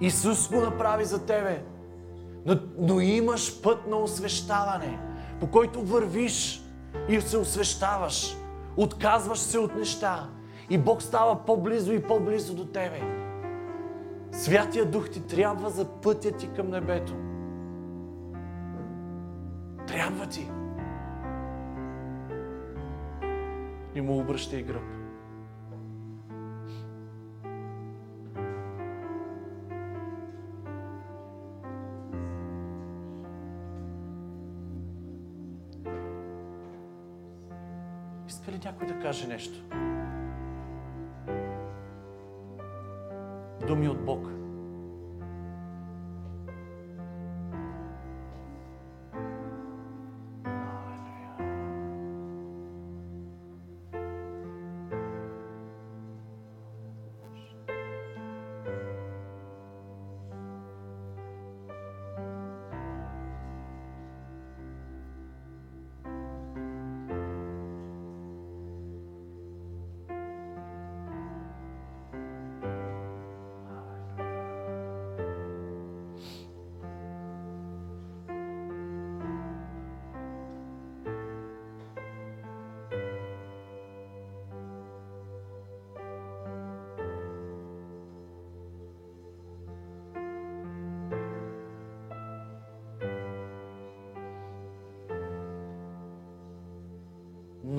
Исус го направи за тебе. Но, но имаш път на освещаване, по който вървиш и се освещаваш. Отказваш се от неща. И Бог става по-близо и по-близо до тебе. Святия Дух ти трябва за пътя ти към небето. Трябва ти. И му обръщай гръб. Ли някой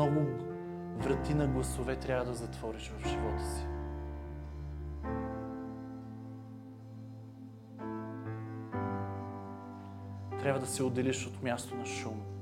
Много врати на гласове трябва да затвориш в живота си. Трябва да се отделиш от място на шум.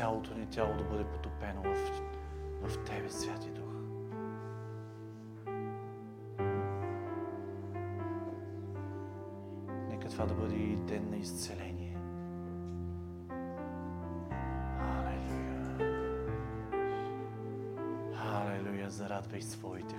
Цялото ни тяло да бъде потопено в, в Тебе, Святи Дух. Нека това да бъде и ден на изцеление. Халелуя. Халелуя, зарадвай своите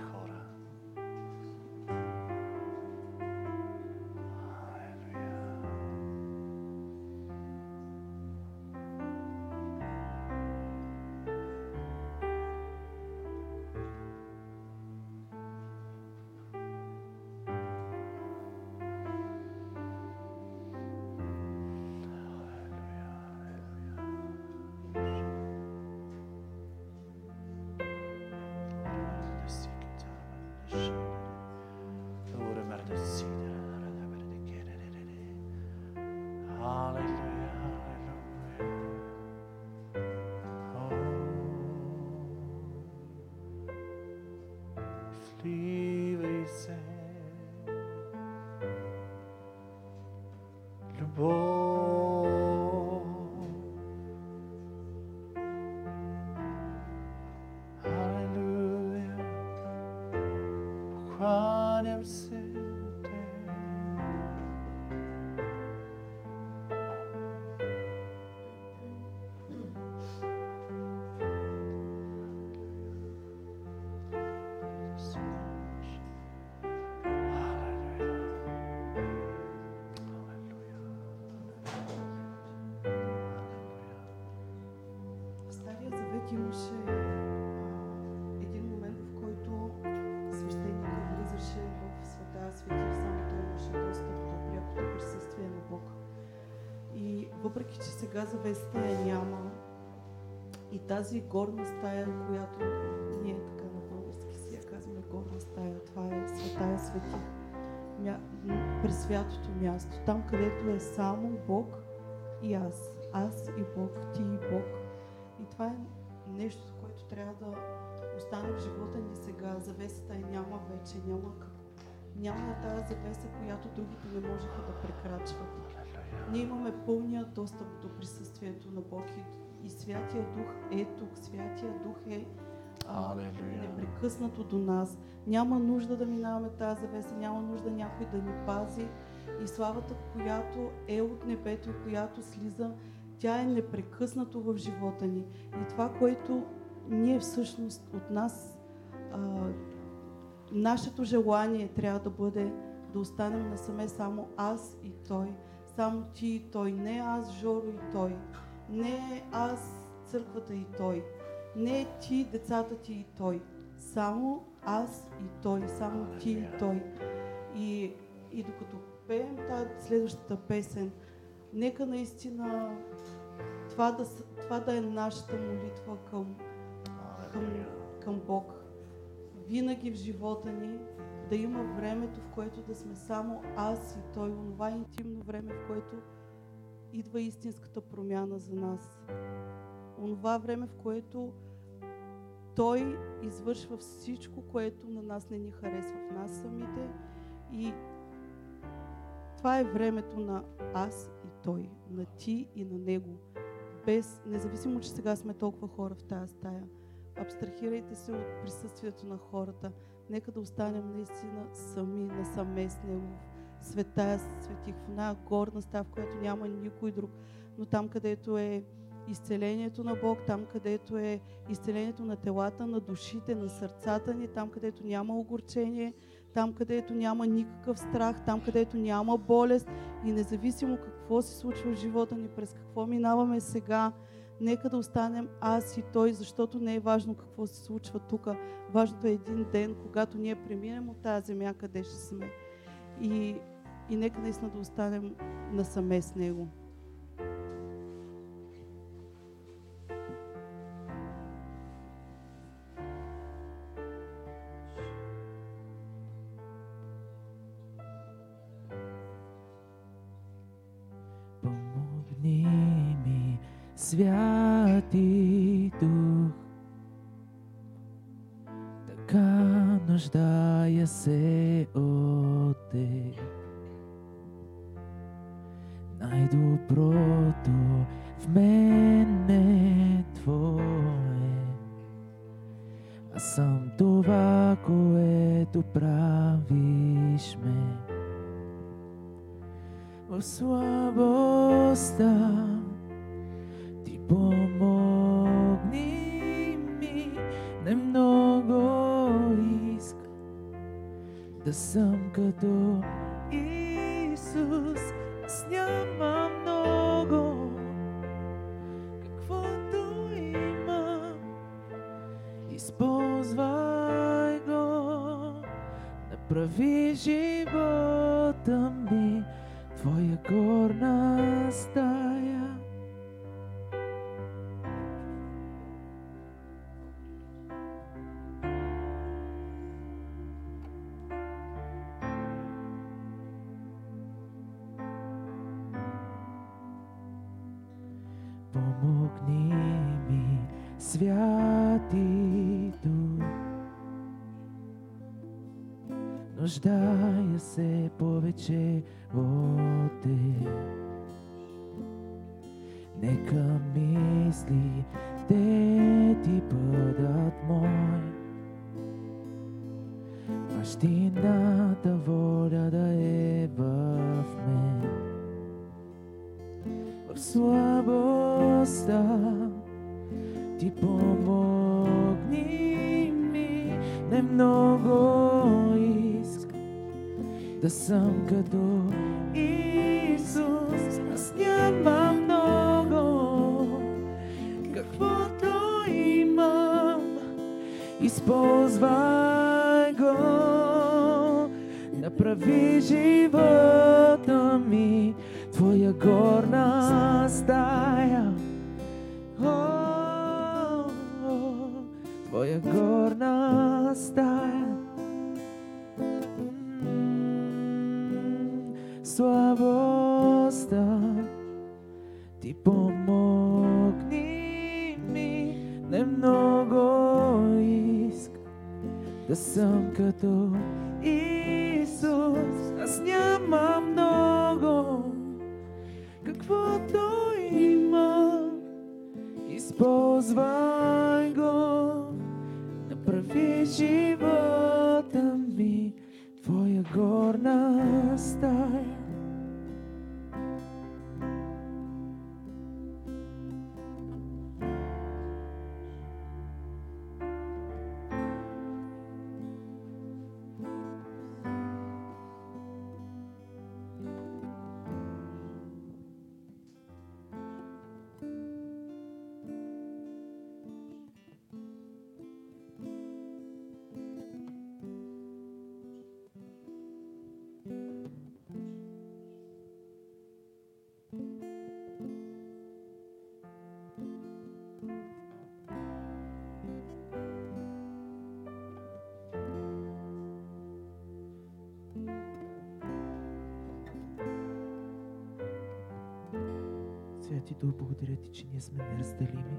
въпреки че сега завесата я няма и тази горна стая, която ние така на български си я казваме горна стая, това е святая свети, мя... святото място, там където е само Бог и аз, аз и Бог, ти и Бог. И това е нещо, което трябва да остане в живота ни сега. Завесата е няма вече, няма няма тази завеса, която другите не можеха да прекрачват. Ние имаме пълния достъп до присъствието на Бог и, и Святия Дух е тук. Святия Дух е а, непрекъснато до нас. Няма нужда да минаваме тази завеса, няма нужда някой да ни пази. И славата, която е от небето и която слиза, тя е непрекъснато в живота ни. И това, което ние всъщност от нас а, нашето желание трябва да бъде да останем насаме само аз и той. Само ти и той. Не аз, Жоро и той. Не аз, църквата и той. Не ти, децата ти и той. Само аз и той. Само ти и той. И, и докато пеем тази следващата песен, нека наистина това да, това да е нашата молитва към, към, към Бог винаги в живота ни да има времето, в което да сме само аз и Той, онова интимно време, в което идва истинската промяна за нас. Онова време, в което Той извършва всичко, което на нас не ни харесва в нас самите и това е времето на аз и Той, на ти и на Него. Без, независимо, че сега сме толкова хора в тази стая, абстрахирайте се от присъствието на хората. Нека да останем наистина сами, насаме с Него. Света светих в една горна стая, в която няма никой друг. Но там, където е изцелението на Бог, там, където е изцелението на телата, на душите, на сърцата ни, там, където няма огорчение, там, където няма никакъв страх, там, където няма болест и независимо какво се случва в живота ни, през какво минаваме сега, Нека да останем аз и той, защото не е важно какво се случва тук. Важното е един ден, когато ние преминем от тази земя, къде ще сме. И, и нека наистина да останем насаме с него. Святи Нуждая се повече от Теб. Нека мисли те ти бъдат мой. Бащината воля да е в мен. В слабостта ти помогни ми, не много да съм като Исус. Аз няма много, каквото имам, използвай го, направи живота ми Твоя горна стая. О, о, Твоя горна стая. Слабостта ти помогни ми, не много искам да съм като Исус. Аз нямам много, каквото има, използвай го, направи живота ми твоя горна стая. Дух, благодаря ти, че ние сме неразделими.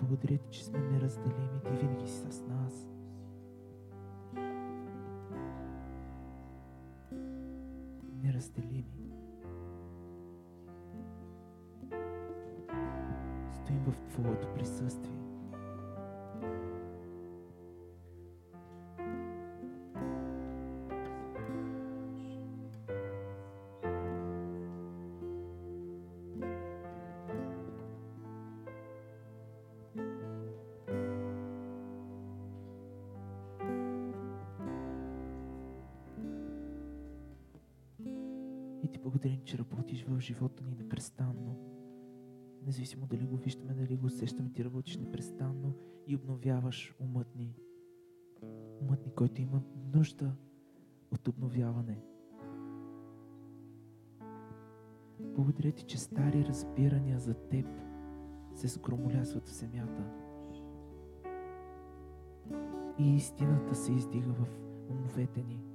Благодаря ти, че сме неразделими. Ти винаги си с нас. Неразделими. Стоим в Твоето присъствие. Работиш в живота ни непрестанно. Независимо дали го виждаме, дали го усещаме, ти работиш непрестанно и обновяваш умът ни. Умът ни, който има нужда от обновяване. Благодаря ти, че стари разбирания за теб се скромолясват в земята. И истината се издига в умовете ни.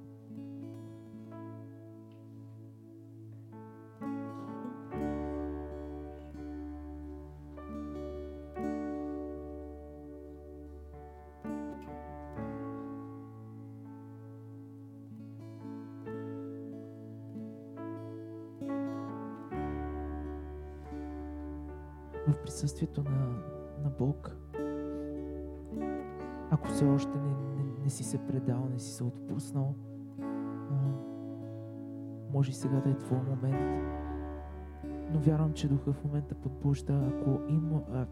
Може и сега да е твой момент. Но вярвам, че Духа в момента подбужда. Ако има... А,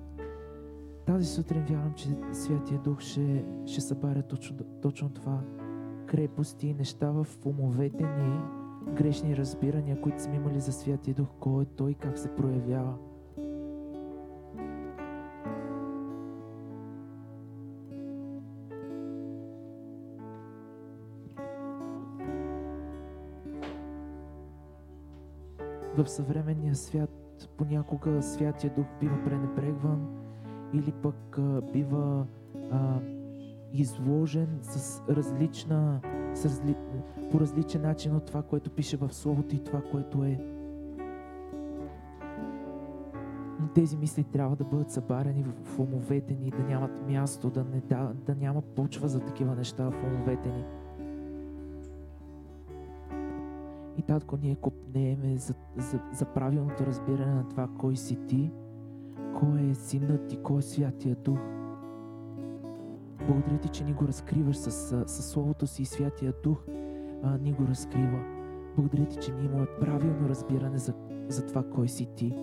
тази сутрин вярвам, че Святия Дух ще, ще събаря точно, точно това. Крепости и неща в умовете ни, грешни разбирания, които сме имали за Святия Дух, кой е Той, как се проявява. В съвременния свят понякога Святия Дух бива пренебрегван или пък а, бива а, изложен с различна, с разли, по различен начин от това, което пише в Словото и това, което е. Но тези мисли трябва да бъдат събарени в, умовете ни, да нямат място, да, не, да, да няма почва за такива неща в умовете ни. Татко, ние копнееме за, за, за правилното разбиране на това, кой си ти, кой е синът и кой е Святия Дух. Благодаря ти, че ни го разкриваш с, с Словото си и Святия Дух а, ни го разкрива. Благодаря ти, че ние имаме правилно разбиране за, за това, кой си ти.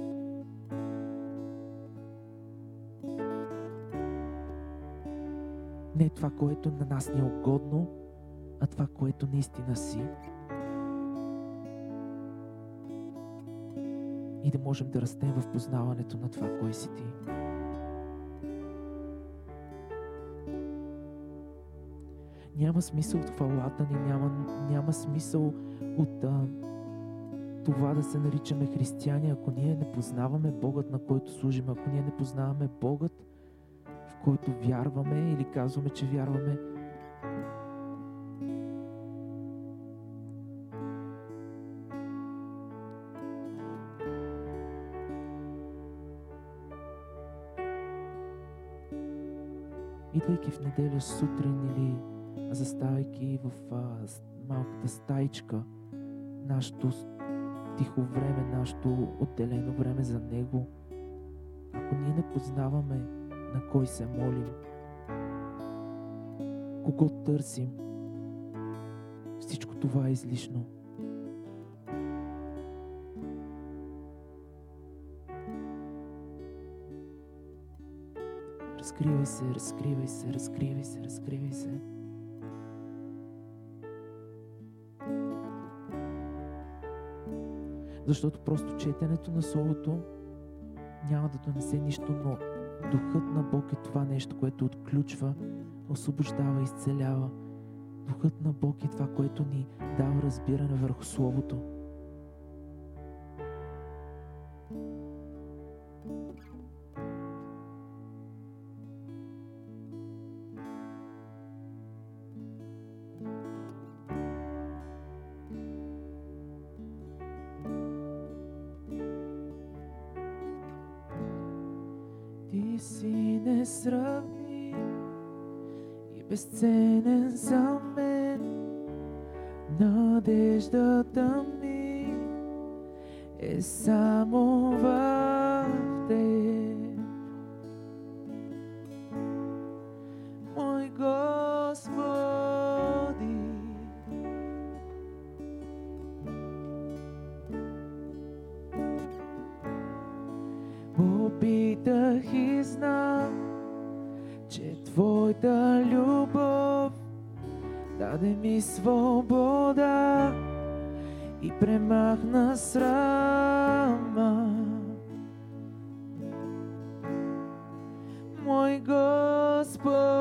Не това, което на нас ни е угодно, а това, което наистина си. И да можем да растем в познаването на това, кой си ти. Няма смисъл от хвалата ни, няма, няма смисъл от, а, това да се наричаме християни, ако ние не познаваме Богът, на който служим, ако ние не познаваме Богът, в който вярваме или казваме, че вярваме, идвайки в неделя сутрин или заставайки в а, малката стаичка, нашето тихо време, нашето отделено време за Него, ако ние не познаваме на кой се молим, кого търсим, всичко това е излишно. Разкривай се, разкривай се, разкривай се, разкривай се. Защото просто четенето на Словото няма да донесе нищо, но Духът на Бог е това нещо, което отключва, освобождава, изцелява. Духът на Бог е това, което ни дава разбиране върху Словото. И премахна срама. Мой Господи,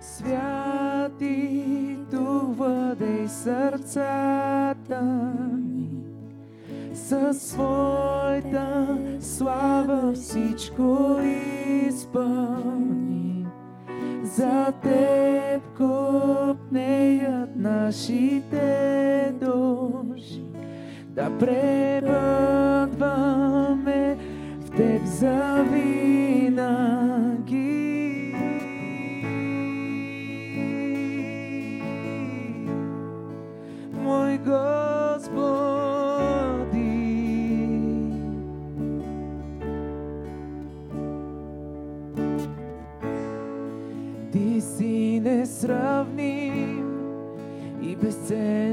Святи Дух владей сърцата ни, със своята слава всичко изпълни. За Теб купнеят нашите души, да пребъдваме в Теб завинаги.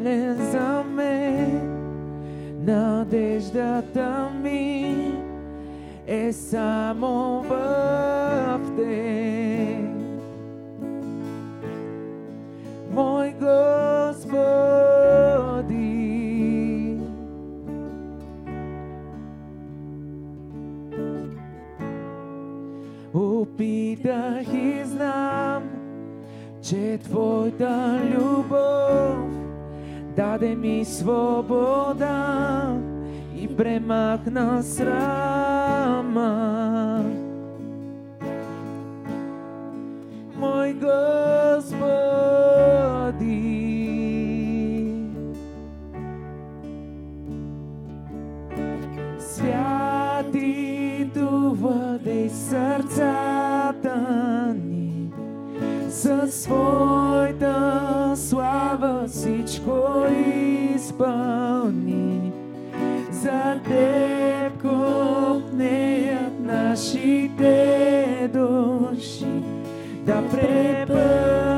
Безценен за мен. Надеждата ми е само в ми свобода и премахна срама. Мой Господи, Святи Дух владей сърцата ни, със своята слава всичко изпълни. За Теб купнеят нашите души, да препътваме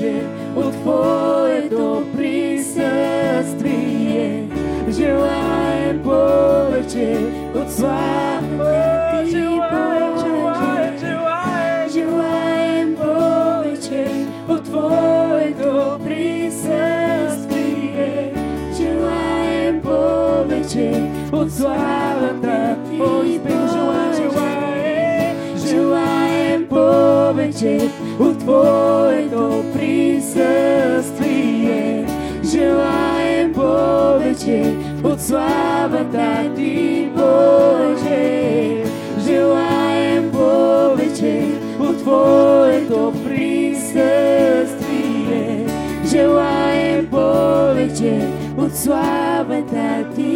повече от Твоето присъствие. Желаем повече от слава. славата ти, Боже. Желаем повече от Твоето присъствие. Желаем повече от славата ти,